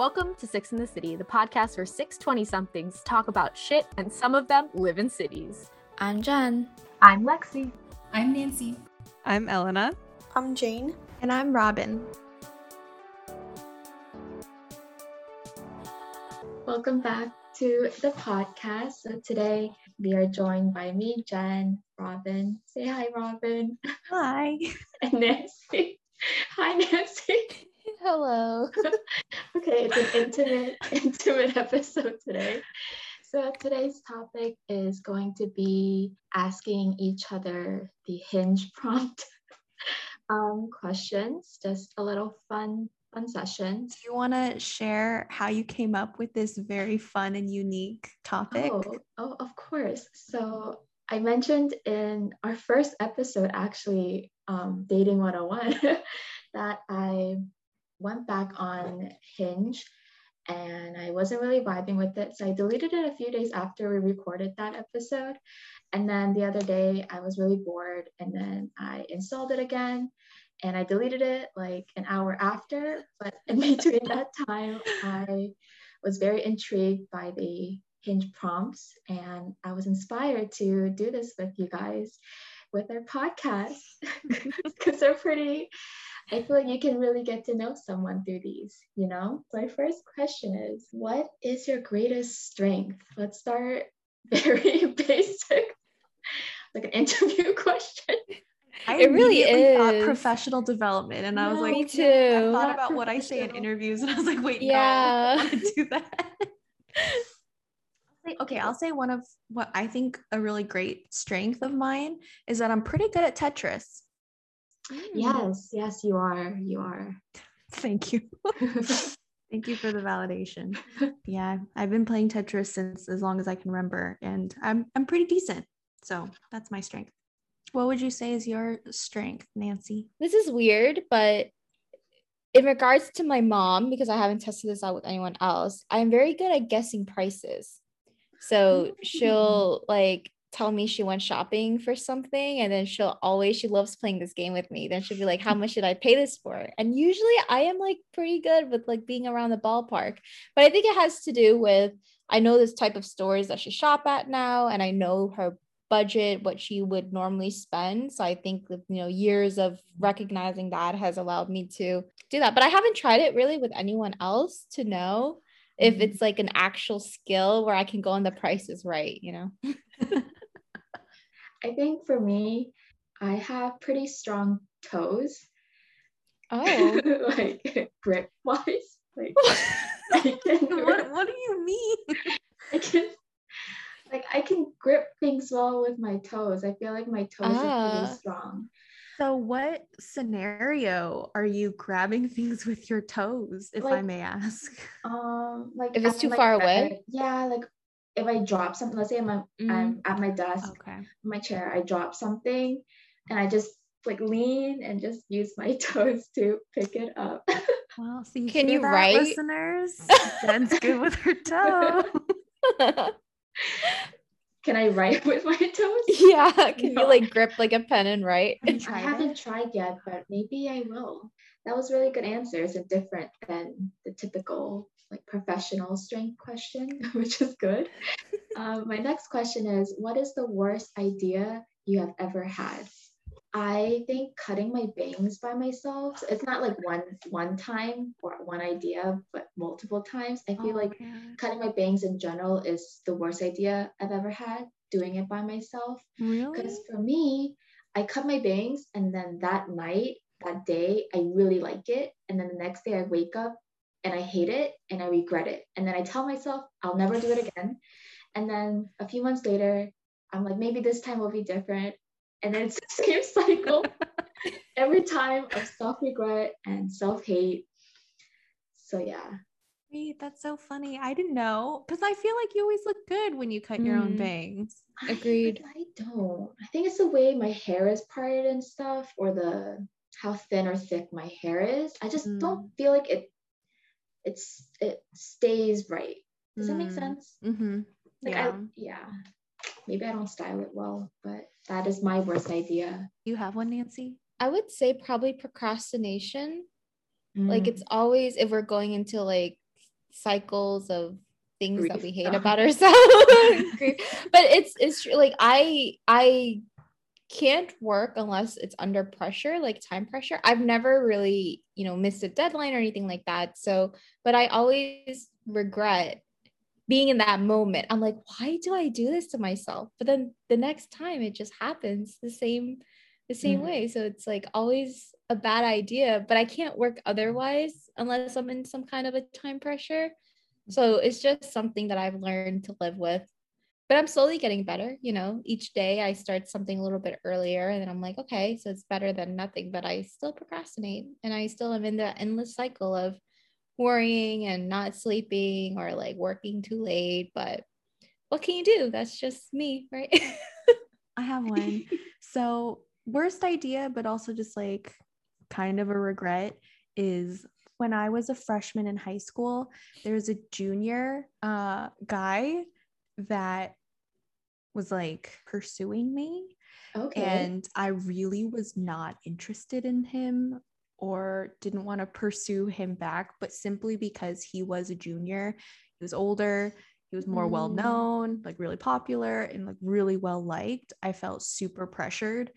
Welcome to Six in the City, the podcast where six 20 somethings talk about shit and some of them live in cities. I'm Jen. I'm Lexi. I'm Nancy. I'm Elena. I'm Jane. And I'm Robin. Welcome back to the podcast. So today we are joined by me, Jen, Robin. Say hi, Robin. Hi. And Nancy. Hi, Nancy. Hello. okay, it's an intimate, intimate episode today. So today's topic is going to be asking each other the hinge prompt um, questions, just a little fun, fun session. Do you want to share how you came up with this very fun and unique topic? Oh, oh, of course. So I mentioned in our first episode, actually, um, Dating 101, that I went back on Hinge and I wasn't really vibing with it. So I deleted it a few days after we recorded that episode. And then the other day I was really bored and then I installed it again and I deleted it like an hour after. But in between that time, I was very intrigued by the Hinge prompts and I was inspired to do this with you guys with our podcast because they're pretty I feel like you can really get to know someone through these, you know? My first question is what is your greatest strength? Let's start very basic, like an interview question. I It really immediately is. professional development, and I was like, Me too. I thought Not about what I say in interviews, and I was like, wait, Yeah. no, I don't want to do that. Okay, I'll say one of what I think a really great strength of mine is that I'm pretty good at Tetris. Hmm. Yes, yes, you are. You are. Thank you. Thank you for the validation. Yeah, I've been playing Tetris since as long as I can remember, and I'm I'm pretty decent. So that's my strength. What would you say is your strength, Nancy? This is weird, but in regards to my mom, because I haven't tested this out with anyone else, I'm very good at guessing prices. So she'll like tell me she went shopping for something, and then she'll always, she loves playing this game with me. Then she'll be like, How much should I pay this for? And usually I am like pretty good with like being around the ballpark. But I think it has to do with I know this type of stores that she shop at now, and I know her budget what she would normally spend so i think you know years of recognizing that has allowed me to do that but i haven't tried it really with anyone else to know if Mhm. it's like an actual skill where i can go on the price is right you know I think for me, I have pretty strong toes. oh like grip wise. Like I can what What do you mean? I can like I can grip things well with my toes. I feel like my toes are Ah. pretty strong. So, what scenario are you grabbing things with your toes, if I may ask? Um like If it's too my far bed- away? Yeah, like if I drop something, let's say I'm, a, Mm. I'm at my desk, Okay. my chair, I drop something and I just like lean and just use my toes to pick it up. Well, so you Can you that, write? listeners? Jen's good with her toe. Can I write with my toes? yeah can No. you like grip like a pen and write I haven't tried yet, but maybe I will. That was really good answers and different than the typical like professional strength question, which is good. um, my next question is What is the worst idea you have ever had? I think cutting my bangs by myself. It's not like one one time or one idea, but multiple times. I feel Oh, like yeah. cutting my bangs in general is the worst idea I've ever had. Doing it by myself. Really? Because for me, I cut my bangs and then that night, that day, I really like it. And then the next day I wake up and I hate it and I regret it. And then I tell myself I'll never do it again. And then a few months later, I'm like, maybe this time will be different. And then it's the same cycle every time of self regret and self hate. So yeah. Wait, that's so funny. I didn't know because I feel like you always look good when you cut your own Mm. bangs. Agreed. I, don't. I think it's the way my hair is parted and stuff, or the how thin or thick my hair is. I just don't feel like it. It's it stays right. Does that make Mm. sense? Mm-hmm. Like yeah. I yeah. Maybe I don't style it well, but that is my worst idea. you have one, Nancy? I would say probably procrastination. Like Mm. it's always if we're going into like cycles of things that we hate Oh. about ourselves. But it's it's true. Like I I can't work unless it's under pressure, like time pressure. I've never really, you know, missed a deadline or anything like that. So, but I always regret being in that moment. I'm like, why do I do this to myself? But then the next time it just happens the same the same Mm. way. So it's like always a bad idea, but I can't work otherwise unless I'm in some kind of a time pressure. So it's just something that I've learned to live with. But I'm slowly getting better, you know. Each day I start something a little bit earlier and then I'm like, okay, so it's better than nothing, but I still procrastinate and I still am in the endless cycle of worrying and not sleeping or like working too late, but what can you do? That's just me, right? I have one. so, worst idea, but also just like kind of a regret is when I was a freshman in high school, there was a junior uh, guy that was like pursuing me. Okay. And I really was not interested in him or didn't want to pursue him back, but simply because he was a junior, he was older, he was more well Mm. known, like really popular and like really well liked. I felt super pressured.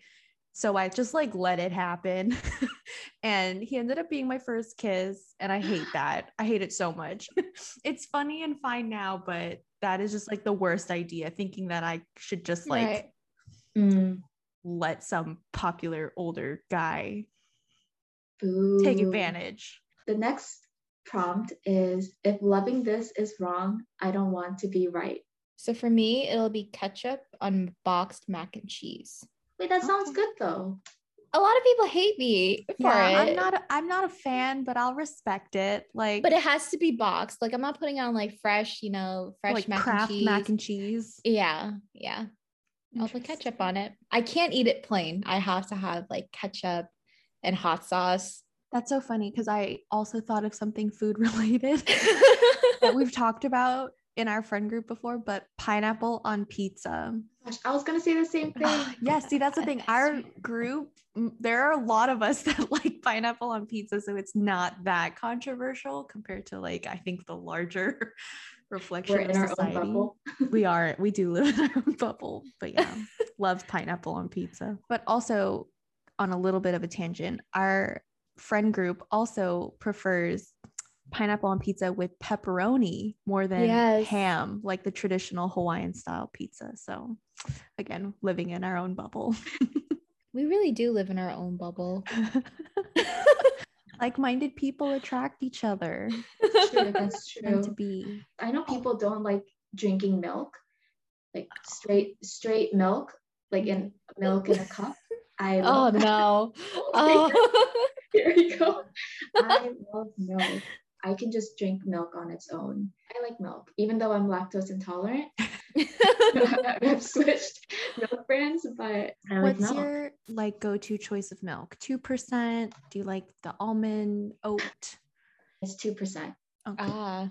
So I just like let it happen. and he ended up being my first kiss. And I hate that. I hate it so much. it's funny and fine now, but that is just like the worst idea, thinking that I should just like Right. Mm, let some popular older guy take advantage. The next prompt is if loving this is wrong, I don't want to be right. So for me, it'll be ketchup on boxed mac and cheese. Wait, that sounds good though. A lot of people hate me for Yeah, it. I'm not a, I'm not a fan, but I'll respect it. Like but it has to be boxed. Like I'm not putting on like fresh, you know, fresh like mac Kraft and cheese. mac and cheese. yeah, yeah. I'll put ketchup on it. I can't eat it plain. I have to have like ketchup and hot sauce. That's so funny because I also thought of something food related that we've talked about in our friend group before, but pineapple on pizza. Gosh, I was gonna say the same thing. yeah, see, that's the thing. Our group, there are a lot of us that like pineapple on pizza, so it's not that controversial compared to like I think the larger reflection We're of in our society. own bubble. we are we do live in our own bubble but yeah love pineapple on pizza but also on a little bit of a tangent our friend group also prefers pineapple on pizza with pepperoni more than Yes. ham like the traditional hawaiian style pizza so again living in our own bubble we really do live in our own bubble. like-minded people attract each other True, that's meant to true. be I know people don't like drinking milk, like straight straight milk, like in milk in a cup. I oh love no. Oh. Here we go. I love milk. I can just drink milk on its own. I like milk, even though I'm lactose intolerant. I've switched milk brands, but I like What's milk. your like go-to choice of milk? Two percent? Do you like the almond oat? It's two percent. Okay. ah.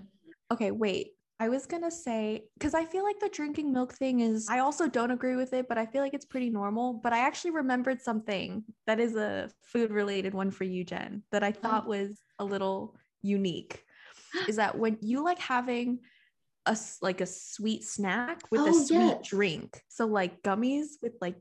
okay, wait. I was gonna say because I feel like the drinking milk thing is. I also don't agree with it, but I feel like it's pretty normal. But I actually remembered something that is a food-related one for you, Jen, that I thought was a little unique. Is that when you like having a s- like a sweet snack with a Oh, sweet yes. drink? So like gummies with like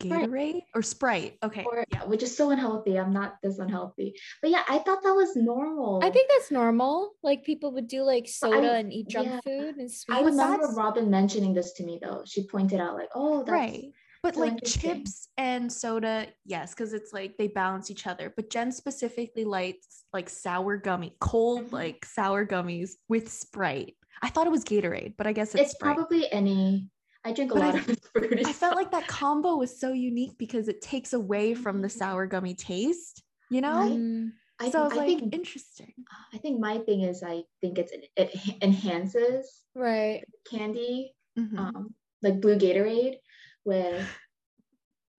Sprite. Gatorade or Sprite. Okay. Or yeah, which is so unhealthy. I'm not this unhealthy. But yeah, I thought that was normal. I think that's normal. Like people would do like But I- soda and eat junk yeah. food and sweet. I remember that's- Robin mentioning this to me though. She pointed out like, oh, that's right but so like chips and soda yes because it's like they balance each other but jen specifically likes like sour gummy cold Mhm. like sour gummies with sprite i thought it was gatorade but i guess it's, it's probably any. I drink a But I- lot of fruity i felt like that combo was so unique because it takes away from the Mhm. sour gummy taste you know Right. Mm. I, so i was I like think interesting I think my thing is I think it's it enhances Right. candy, Mhm. um, like blue Gatorade with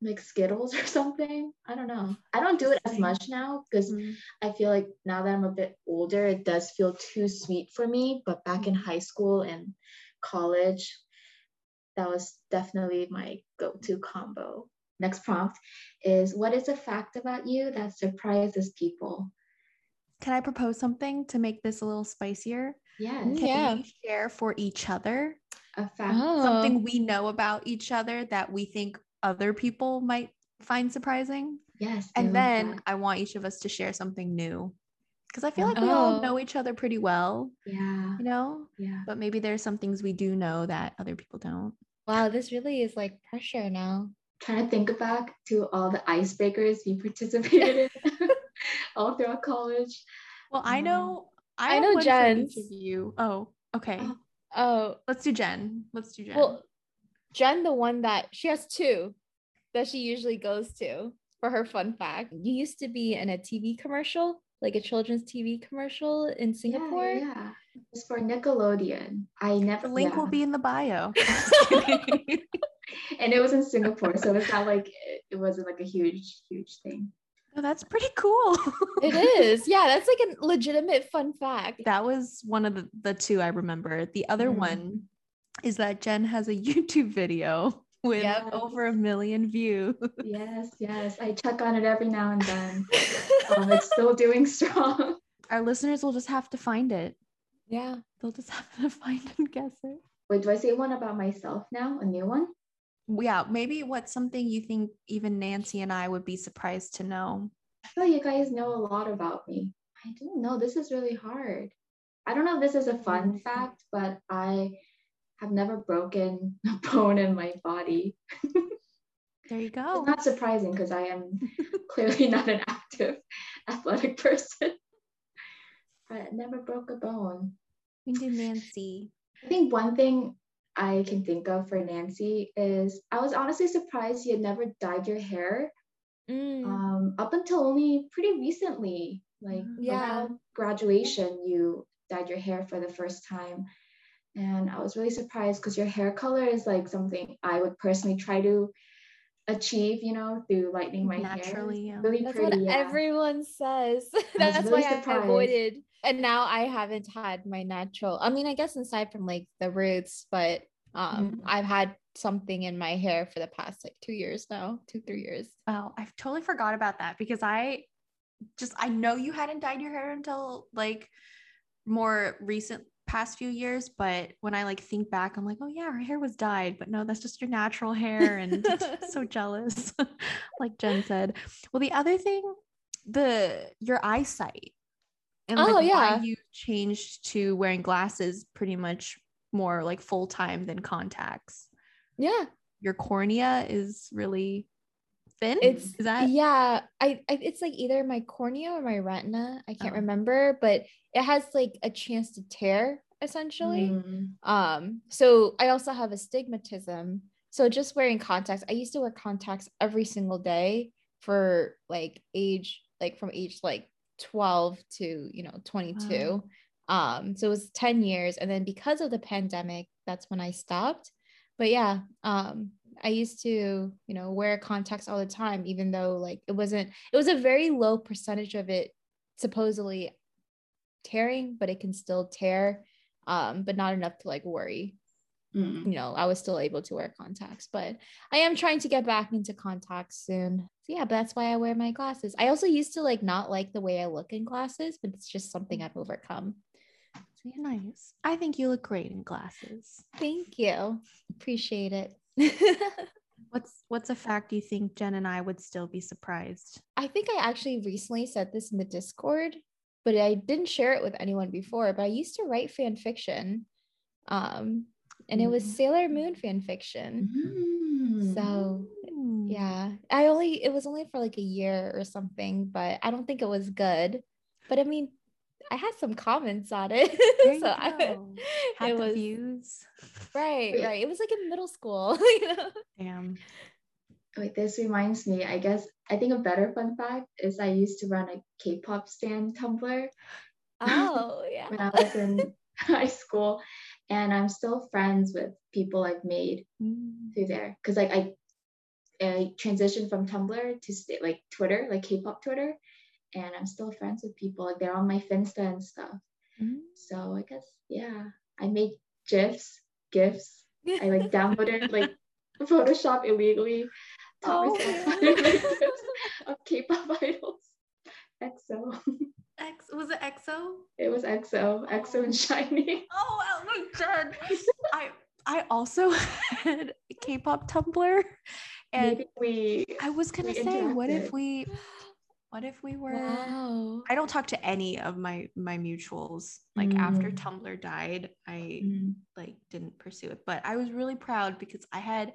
like Skittles or something. I don't know. I don't do it as much now because Mhm. I feel like now that I'm a bit older, it does feel too sweet for me. But back in high school and college, that was definitely my go-to combo. Next prompt is what is a fact about you that surprises people? can i propose something to make this a little spicier Yes. Can Yeah. we share for each other A fact. Oh. something we know about each other that we think other people might find surprising? Yes. I And then that. I want each of us to share something new. Because I feel like Oh. we all know each other pretty well, yeah. you know? Yeah. But maybe there's some things we do know that other people don't. Wow, this really is like pressure now. Trying to think back to all the icebreakers we participated in all throughout college. Well, I Um, know I, I know one for Jen's. you. Oh, okay. Oh. Oh, Let's do Jen. Let's do Jen. well, Jen, the one that she has two that she usually goes to for her fun fact. You used to be in a TV commercial, like a children's TV commercial in Singapore. Yeah, yeah. It's for Nickelodeon. I never the link will be in the bio. And it was in Singapore, so it's not like it, it wasn't like a huge, huge thing. No, that's pretty cool. It is. Yeah, that's like a legitimate fun fact. that was one of the, the two I remember. The other Mhm. one is that Jen has a YouTube video with Yep. over a million views. Yes, yes. I check on it every now and then. Um, it's still doing strong. Our listeners will just have to find it. yeah. They'll just have to find and guess it. Wait, do I say one about myself now? A new one? Yeah, maybe what's something you think even Nancy and I would be surprised to know. I feel you guys know a lot about me. I don't know. This is really hard. I don't know if this is a fun mm-hmm. fact, but I have never broken a bone in my body. There you It's go. not surprising because I am clearly not an active athletic person. I never broke a bone. We do Nancy. I think one thing I can think of for Nancy is I was honestly surprised you had never dyed your hair Mm. um, up until only pretty recently. Like Yeah. around graduation, you dyed your hair for the first time. And I was really surprised because your hair color is like something I would personally try to achieve, you know, through lightening my Naturally, yeah. Really That's pretty. what yeah. everyone says. That's really why I surprised. avoided. And now I haven't had my natural. I mean, I guess aside from like the roots, but um, Mhm. I've had something in my hair for the past like two years now, two three years. Oh, I've totally forgot about that because I just I know you hadn't dyed your hair until like more recent past few years, but when I like think back, I'm like, oh yeah, her hair was dyed, but no, that's just your natural hair, and so jealous, like Jen said. Well, the other thing, the your eyesight, and like Oh, why yeah. you changed to wearing glasses pretty much more like full time than contacts. Yeah, Your cornea is really thin. it's is that yeah. I, I it's like either my cornea or my retina. I can't Oh. remember, but it has like a chance to tear essentially. Mm. Um, so I also have astigmatism. So just wearing contacts, I used to wear contacts every single day for like age, like from age like 12 to, you know, 22. Um, so it was 10 years. And then because of the pandemic, that's when I stopped. But yeah, um, I used to, you know, wear contacts all the time, even though like it wasn't, it was a very low percentage of it supposedly tearing, but it can still tear um, but not enough to like worry. Mm. You know, I was still able to wear contacts, but I am trying to get back into contacts soon. So yeah, but that's why I wear my glasses. I also used to like not like the way I look in glasses, but it's just something I've overcome. So yeah, Nice. I think you look great in glasses. thank you. Appreciate it. What's what's a fact you think Jen and I would still be surprised? I think I actually recently said this in the Discord, but I didn't share it with anyone before. But I used to write fan fiction. Um, and it was Mm. Sailor Moon fan fiction. Mm. So yeah, I only it was only for like a year or something, but I don't think it was good. But I mean, I had some comments on it. So I. Had it the was views. right, Wait. right. It was like in middle school, you know. Damn. Wait, this reminds me. I guess I think a better fun fact is I used to run a K-pop stand Tumblr Oh yeah. when I was in high school, and I'm still friends with people I've made Mm. through there. Cause like I, I transitioned from Tumblr to sta- like Twitter, like K-pop Twitter, and I'm still friends with people. Like they're on my Finsta and stuff. Mm. So I guess yeah, I make gifs, gifs. I like downloaded like Photoshop illegally. Oh. myself how to make gifs of K-pop idols. EXO. X was it EXO? It was EXO, EXO and SHINee. Oh, oh my god. I I also had K-pop Tumblr and Maybe we I was gonna say, what if we what if we were Wow. I don't talk to any of my my mutuals. Like after Mm. Tumblr died, I Mm. like didn't pursue it. But I was really proud because I had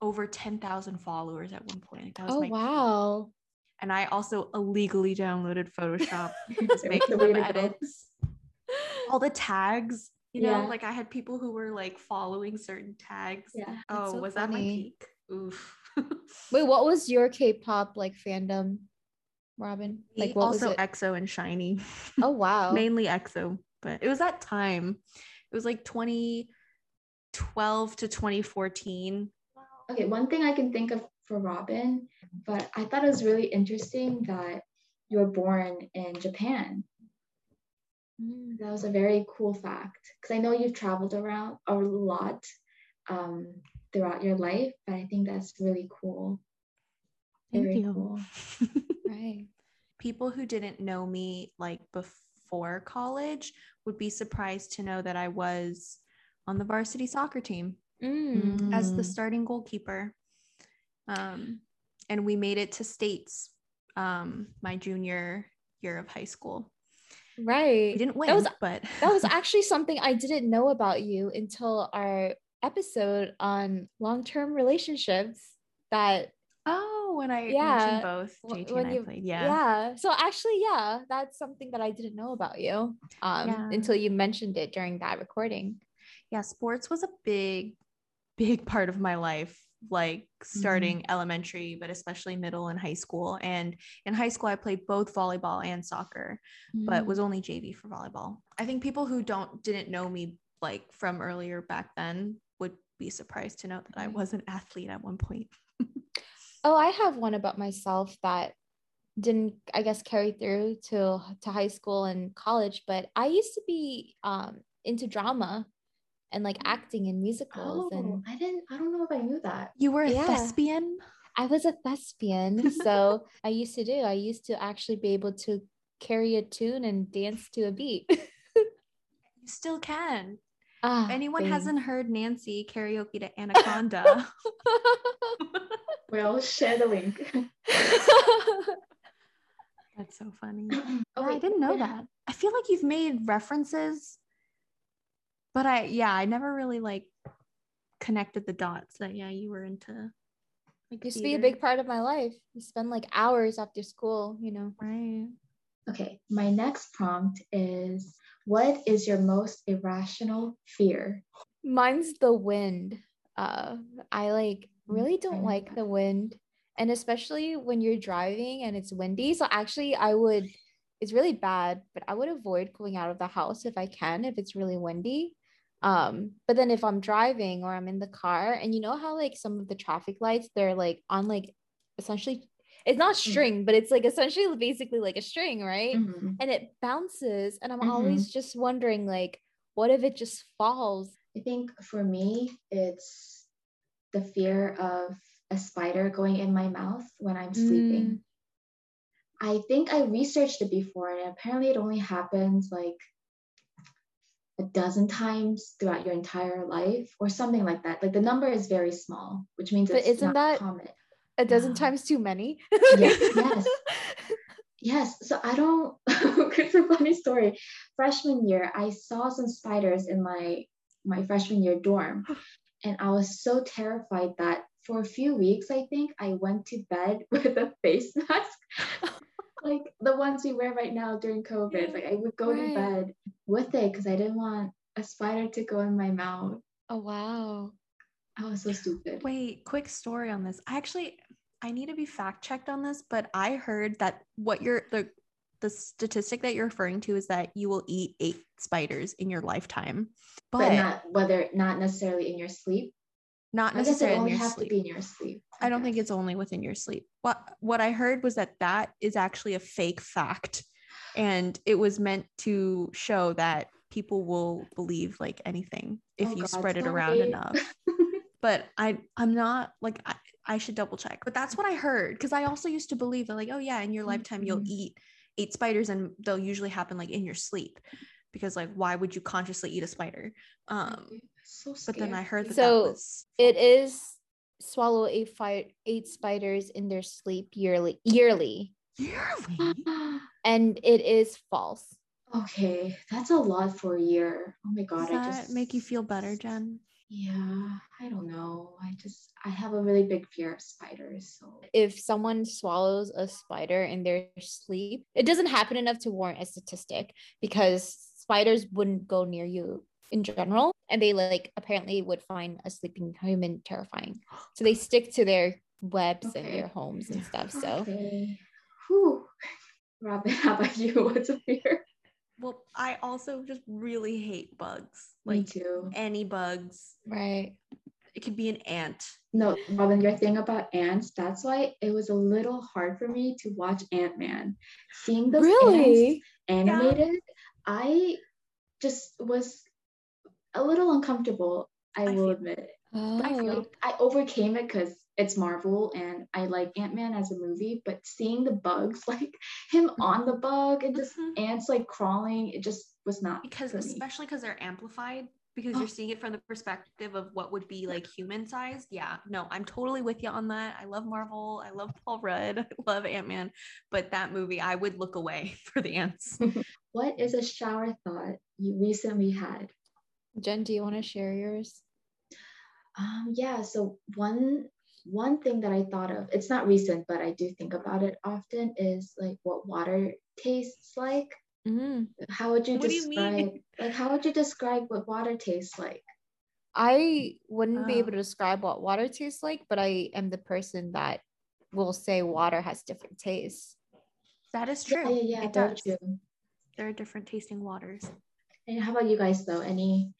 over 10,000 followers at one point. That was Oh my wow. and I also illegally downloaded Photoshop, just making the them edits. All the tags, you know, Yeah. like I had people who were like following certain tags. Yeah. Oh, so was that my peak? Oof. Wait, what was your K-pop like fandom, Robin? Like what also was it? EXO and SHINee. oh wow. Mainly EXO, but it was that time. It was like 2012 to 2014. Okay, one thing I can think of for Robin, but I thought it was really interesting that you were born in Japan. Mm. That was a very cool fact because I know you've traveled around a lot um, throughout your life, but I think that's really cool. Thank Very you. cool. Right. People who didn't know me like before college would be surprised to know that I was on the varsity soccer team Mm. as the Mm. starting goalkeeper. Um, and we made it to states um, my junior year of high school. Right. We didn't win, That was but that was actually something I didn't know about you until our episode on long-term relationships that oh, when I Yeah, mentioned both JT when and I played, yeah. yeah so actually yeah that's something that i didn't know about you um Yeah. until you mentioned it during that recording yeah sports was a big big part of my life like starting elementary but especially middle and high school and in high school i played both volleyball and soccer but Mm. was only jv for volleyball i think people who don't didn't know me like from earlier back then would be surprised to know that i was an athlete at one point oh i have one about myself that didn't i guess carry through to to high school and college but i used to be um into drama and like acting in musicals Oh, and I didn't. I don't know if I knew that. you were a Yeah. thespian I was a thespian. So I used to do, I used to actually be able to carry a tune and dance to a beat. you still can ah, if anyone thanks. hasn't heard nancy karaoke to anaconda We'll share the link. that's so funny oh, Oh, I didn't know yeah. that. I feel like you've made references, but I yeah, I never really like connected the dots that yeah, you were into like used to be a big part of my life. You spend like hours after school, you know. right. Okay, my next prompt is what is your most irrational fear? Mine's the wind. Uh, I like really don't like the wind, and especially when you're driving and it's windy. So actually, I would. It's really bad, but I would avoid going out of the house if I can if it's really windy. Um, but then if I'm driving or I'm in the car, and you know how like some of the traffic lights they're like on like essentially it's not string, but it's like essentially basically like a string, right? Mhm. And it bounces, and I'm Mhm. always just wondering like, what if it just falls? I think for me, it's the fear of a spider going in my mouth when I'm sleeping. I think I researched it before, and apparently it only happens like a dozen times throughout your entire life, or something like that. Like the number is very small, which means But it's isn't not that- common. A dozen Yeah. times too many. Yes, yes. Yes, so I don't. it's a funny story. Freshman year, I saw some spiders in my my freshman year dorm, and I was so terrified that for a few weeks, I think I went to bed with a face mask, like the ones we wear right now during COVID. Like I would go Right. to bed with it because I didn't want a spider to go in my mouth. Oh wow. I was so stupid. Wait, quick story on this. I actually I need to be fact checked on this, but I heard that what you're the the statistic that you're referring to is that you will eat eight spiders in your lifetime, but, but not whether not necessarily in your sleep. not I guess it necessarily only your has sleep. to be in your sleep. I don't think it's only within your sleep. What what I heard was that that is actually a fake fact, and it was meant to show that people will believe like anything if Oh you God, spread it around enough. But I I'm not like I, I should double check. But that's what I heard because I also used to believe that like oh yeah in your lifetime you'll Mhm. eat eight spiders and they'll usually happen like in your sleep because like why would you consciously eat a spider? Um so but then I heard that So, that was It is swallow eight fi- eight spiders in their sleep yearly yearly, yearly. and it is false. okay, that's a lot for a year. Oh my god, Does I that just make you feel better, Jen? Yeah, I don't know. I just I have a really big fear of spiders. So If someone swallows a spider in their sleep, it doesn't happen enough to warrant a statistic because spiders wouldn't go near you in general, and they like apparently would find a sleeping human terrifying. So they stick to their webs and their homes and stuff. So okay. Whew. Robin, how about you? What's a fear? Well, I also just really hate bugs. Me Like too. any bugs. right. It could be an ant. No, Robin, your thing about ants, that's why it was a little hard for me to watch Ant-Man. Seeing those ants Really? animated, I just was a little uncomfortable, I, I will feel- admit. But I, Oh. feel- I overcame it because it's Marvel and I like Ant-Man as a movie, but seeing the bugs, like him on the bug and just Mhm. ants like crawling, it just was not because for especially because they're amplified because Oh. you're seeing it from the perspective of what would be like human sized yeah no i'm totally with you on that i love marvel i love paul rudd i love ant-man but that movie i would look away for the ants What is a shower thought you recently had? Jen, do you want to share yours? Um, yeah, so one one thing that I thought of, it's not recent, but I do think about it often, is like what water tastes like. Mm. How would you What do you describe mean? like how would you describe what water tastes like? I wouldn't be Oh. able to describe what water tastes like, but I am the person that will say water has different tastes. that is true yeah, yeah, it very does true. there are different tasting waters And how about you guys though? Any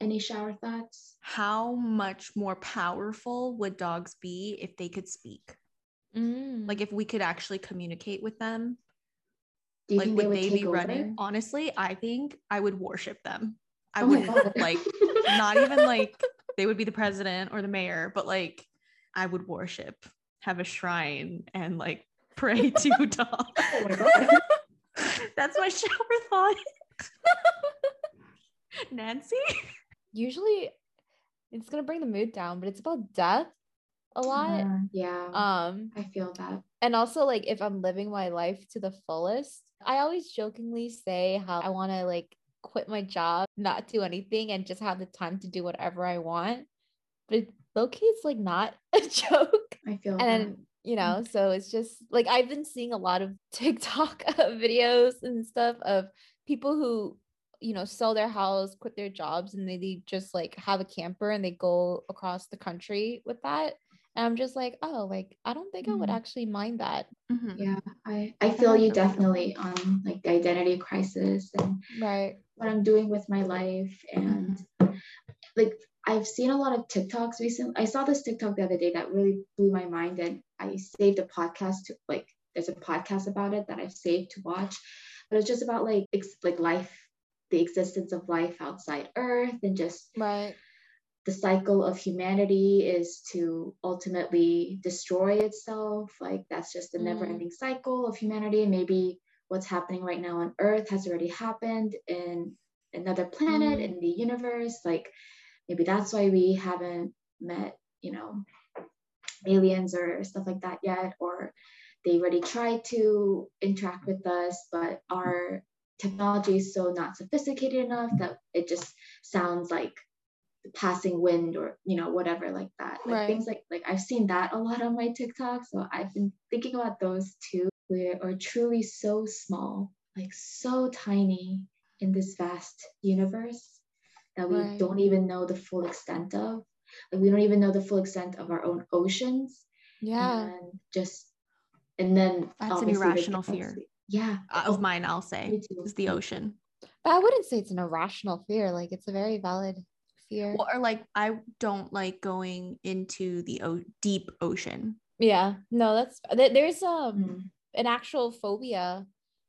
any shower thoughts? how much more powerful would dogs be if they could speak? Mm. like if we could actually communicate with them? Like would they would be over? running? Honestly i think i would worship them. I Oh would like not even like they would be the president or the mayor but like i would worship have a shrine and like pray to dogs Oh that's my shower thought. Nancy Usually it's gonna bring the mood down, but it's about death a lot. Uh, yeah, Um, I feel that. and also like if I'm living my life to the fullest, I always jokingly say how I want to like quit my job, not do anything, and just have the time to do whatever I want. But low key, it's like not a joke. I feel and that. you know so it's just like i've been seeing a lot of tiktok videos and stuff of people who you know sell their house quit their jobs and they, they just like have a camper and they go across the country with that and i'm just like oh like i don't think i would Mhm. actually mind that Mhm. Yeah, I, I feel like you that. definitely on like the identity crisis and right what I'm doing with my life. And like I've seen a lot of TikToks recently. I saw this TikTok the other day that really blew my mind and I saved a podcast to like there's a podcast about it that I've saved to watch. But it's just about like ex- like life, the existence of life outside Earth and just right the cycle of humanity is to ultimately destroy itself. Like that's just the Mm. never ending cycle of humanity. Maybe what's happening right now on Earth has already happened in another planet Mm. in the universe. Like maybe that's why we haven't met, you know, aliens or stuff like that yet, or they already tried to interact with us, but our technology is so not sophisticated enough that it just sounds like the passing wind or you know whatever like that like Right. things like like i've seen that a lot on my tiktok so i've been thinking about those too we are truly so small like so tiny in this vast universe that we Right. don't even know the full extent of like we don't even know the full extent of our own oceans yeah and just and then That's an irrational fear. Galaxy. yeah Uh, of mine i'll say is the ocean but i wouldn't say it's an irrational fear like it's a very valid fear well, or like i don't like going into the o- deep ocean yeah no that's there- there's um Mm. an actual phobia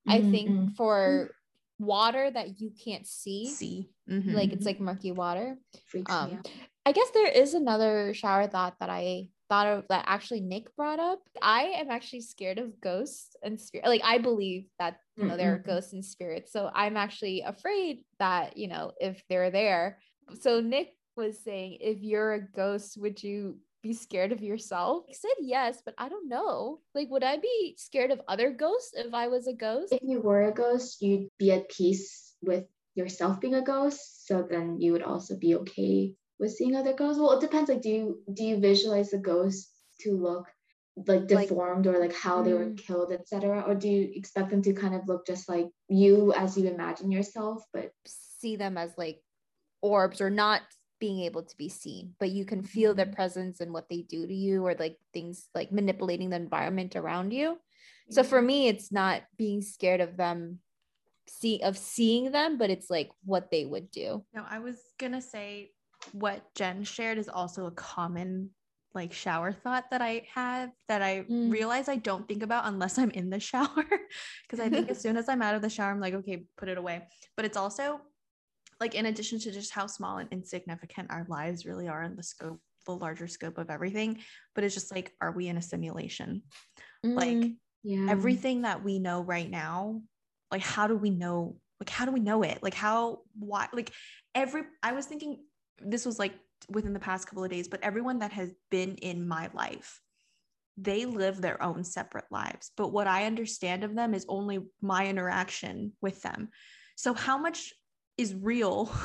I Mm, think mm. for water that you can't see, sea Mhm. like it's like murky water. freaks me Um, out I guess there is another shower thought that I thought of that actually Nick brought up. I am actually scared of ghosts and spirit. Like I believe that you know there are mm-hmm. ghosts and spirits. So I'm actually afraid that, you know, if they're there. So Nick was saying if you're a ghost, would you be scared of yourself? I said yes, but I don't know. Like would I be scared of other ghosts if I was a ghost? If you were a ghost, you'd be at peace with yourself being a ghost. So then you would also be okay with seeing other ghosts. Well, it depends. Like, do you do you visualize the ghosts to look like Like- deformed or like how they were Mm. killed, etc. Or do you expect them to kind of look just like you as you imagine yourself? But see them as like orbs or not being able to be seen, but you can feel their Mhm. presence and what they do to you or like things like manipulating the environment around you. So for me, it's not being scared of them see of seeing them, but it's like what they would do. No, I was gonna say what Jen shared is also a common like shower thought that I have that I Mm. realize I don't think about unless I'm in the shower. Because I think as soon as I'm out of the shower, I'm like, okay, put it away. But it's also like in addition to just how small and insignificant our lives really are in the scope, the larger scope of everything, but it's just like, are we in a simulation? Like Mm, yeah, everything that we know right now like how do we know like how do we know it like how why like every i was thinking this was like within the past couple of days but everyone that has been in my life they live their own separate lives. But what i understand of them is only my interaction with them. So how much is real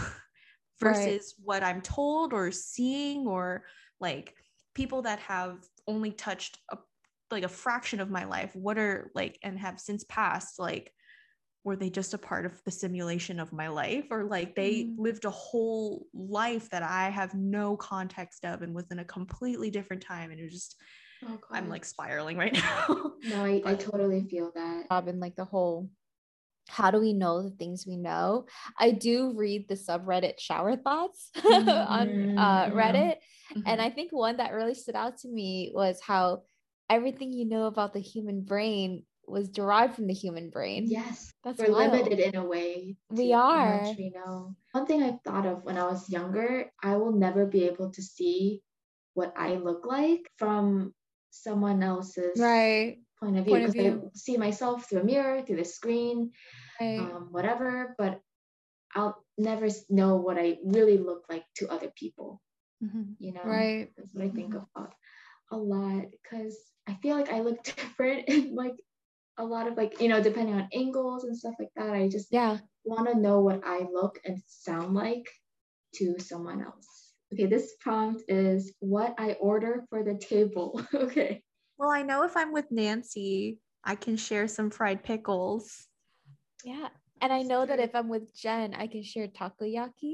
Right. versus what i'm told or seeing or like people that have only touched a like a fraction of my life? What are like and have since passed like were they just a part of the simulation of my life or like they Mm. lived a whole life that i have no context of and was in a completely different time and it was just Oh, i'm like spiraling right now no, I, I totally feel that. job and like the whole how do we know the things we know? I do read the subreddit shower thoughts on uh, Mhm. Reddit. Mhm. And I think one that really stood out to me was how everything you know about the human brain was derived from the human brain. Yes, That's we're wild. limited in a way. We are. we know. One thing I thought of when I was younger, I will never be able to see what I look like from someone else's Right. point of view because I see myself through a mirror, through the screen, Right. um, whatever. But I'll never know what I really look like to other people. Mhm. You know, right. that's what I think about a lot because I feel like I look different in like a lot of like you know depending on angles and stuff like that. I just Yeah. want to know what I look and sound like to someone else. Okay, this prompt is what I order for the table. okay. well i know if i'm with nancy i can share some fried pickles Yeah. And I know that if I'm with Jen, I can share takoyaki.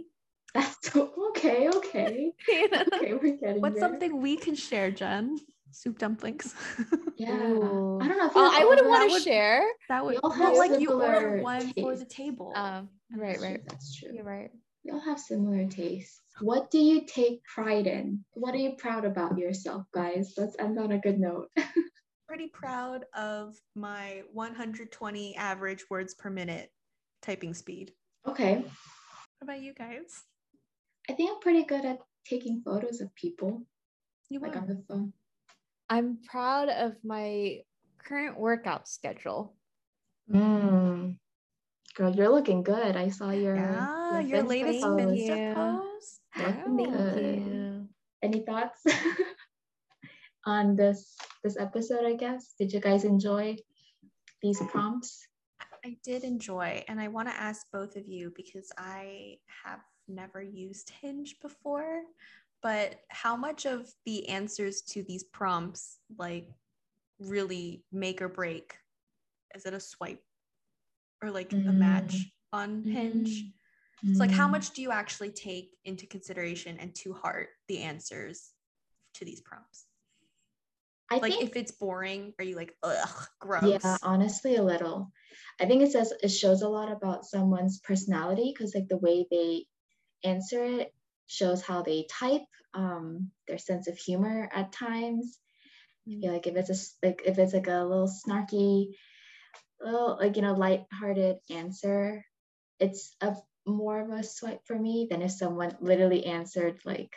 That's so, okay, okay. Okay, we're getting what's there. something we can share jen soup dumplings Yeah. Ooh. I don't know. I, feel Oh, I wouldn't want to would- share. that would We all have like you order similar one for the table Um, right, right. That's true. You're right. We all have similar tastes. What do you take pride in? What are you proud about yourself, guys? Let's end on a good note. pretty proud of my 120 average words per minute typing speed. okay. What about you guys? I think I'm pretty good at taking photos of people, You like are. on the phone. I'm proud of my current workout schedule. Mm. Girl, you're looking good. I saw your yeah, your Finsta latest post. Finsta Yeah. post. Looking Thank you. Any thoughts on this this episode? I guess. Did you guys enjoy these prompts? I did enjoy, and I want to ask both of you because I have never used Hinge before, but how much of the answers to these prompts like really make or break? Is it a swipe or like a match on Hinge? It's like how Mm. much do you actually take into consideration and to heart the answers to these prompts? I Like think if it's boring, are you like ugh, gross? Yeah, honestly, a little. I think it says it shows a lot about someone's personality because like the way they answer it shows how they type, um, their sense of humor at times. I feel like if it's a like if it's like a little snarky, little like you know light-hearted answer, it's a more of a swipe for me than if someone literally answered like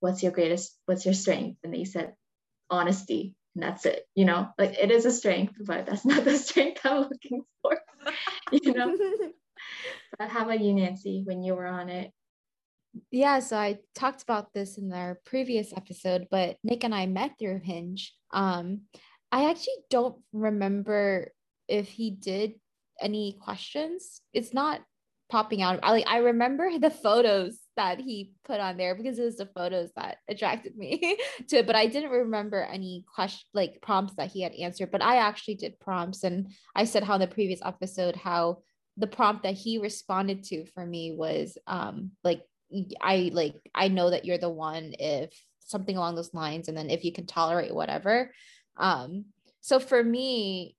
what's your greatest, what's your strength? And they said, honesty. And that's it. You know, like it is a strength, but that's not the strength I'm looking for. you know? but how about you, Nancy, when you were on it? Yeah, so I talked about this in our previous episode, but Nick and I met through Hinge. Um, I actually don't remember if he did any questions. It's not popping out. I like I remember the photos that he put on there because it was the photos that attracted me to it, but I didn't remember any question like prompts that he had answered. But I actually did prompts and I said how in the previous episode how the prompt that he responded to for me was um like I like I know that you're the one if something along those lines and then if you can tolerate whatever. Um so for me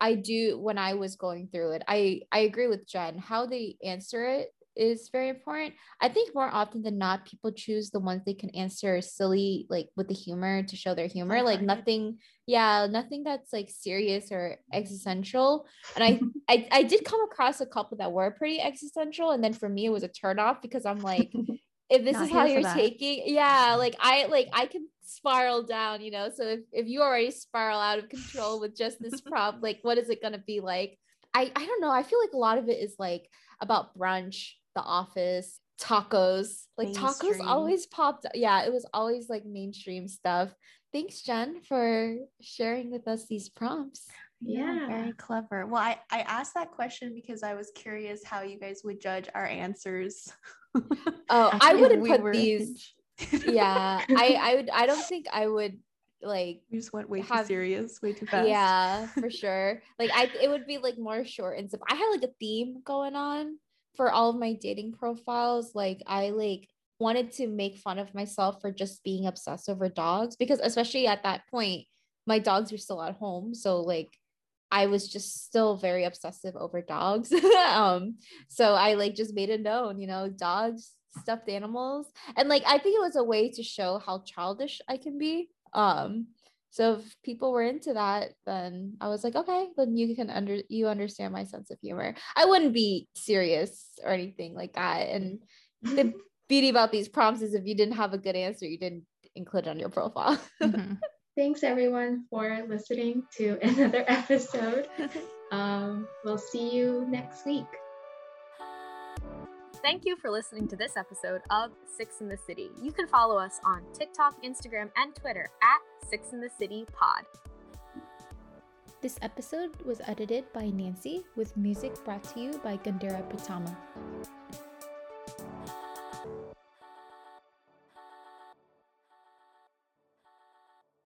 I do when I was going through it. I I agree with Jen. How they answer it is very important. I think more often than not, people choose the ones they can answer silly, like with the humor to show their humor. Like nothing, yeah, nothing that's like serious or existential. And I, I, I did come across a couple that were pretty existential, and then for me it was a turn off because I'm like, if this Not is how you're taking, yeah, like I like I can spiral down, you know. So if, if you already spiral out of control with just this prompt, like what is it gonna be like? I I don't know. I feel like a lot of it is like about brunch, the office, tacos. Like tacos always popped. Yeah, it was always like mainstream stuff. Thanks, Jen, for sharing with us these prompts. Yeah. very clever. Well, I, I asked that question because I was curious how you guys would judge our answers. Oh, I wouldn't we put were these. Yeah, I I would. I don't think I would like you just went way have- too serious, way too fast. Yeah, for sure. Like I it would be like more short and simple. I had like a theme going on for all of my dating profiles. Like I like wanted to make fun of myself for just being obsessed over dogs because especially at that point, my dogs were still at home. So like I was just still very obsessive over dogs. um, so I like just made it known, you know, dogs, stuffed animals. And like I think it was a way to show how childish I can be. Um, so if people were into that, then I was like, okay, then you can under you understand my sense of humor. I wouldn't be serious or anything like that. And the beauty about these prompts is if you didn't have a good answer, you didn't include it on your profile. Mhm. Thanks everyone for listening to another episode. Um, we'll see you next week. Thank you for listening to this episode of Six in the City. You can follow us on TikTok, Instagram, and Twitter at Six in the City Pod. This episode was edited by Nancy with music brought to you by Gandhara Pratama.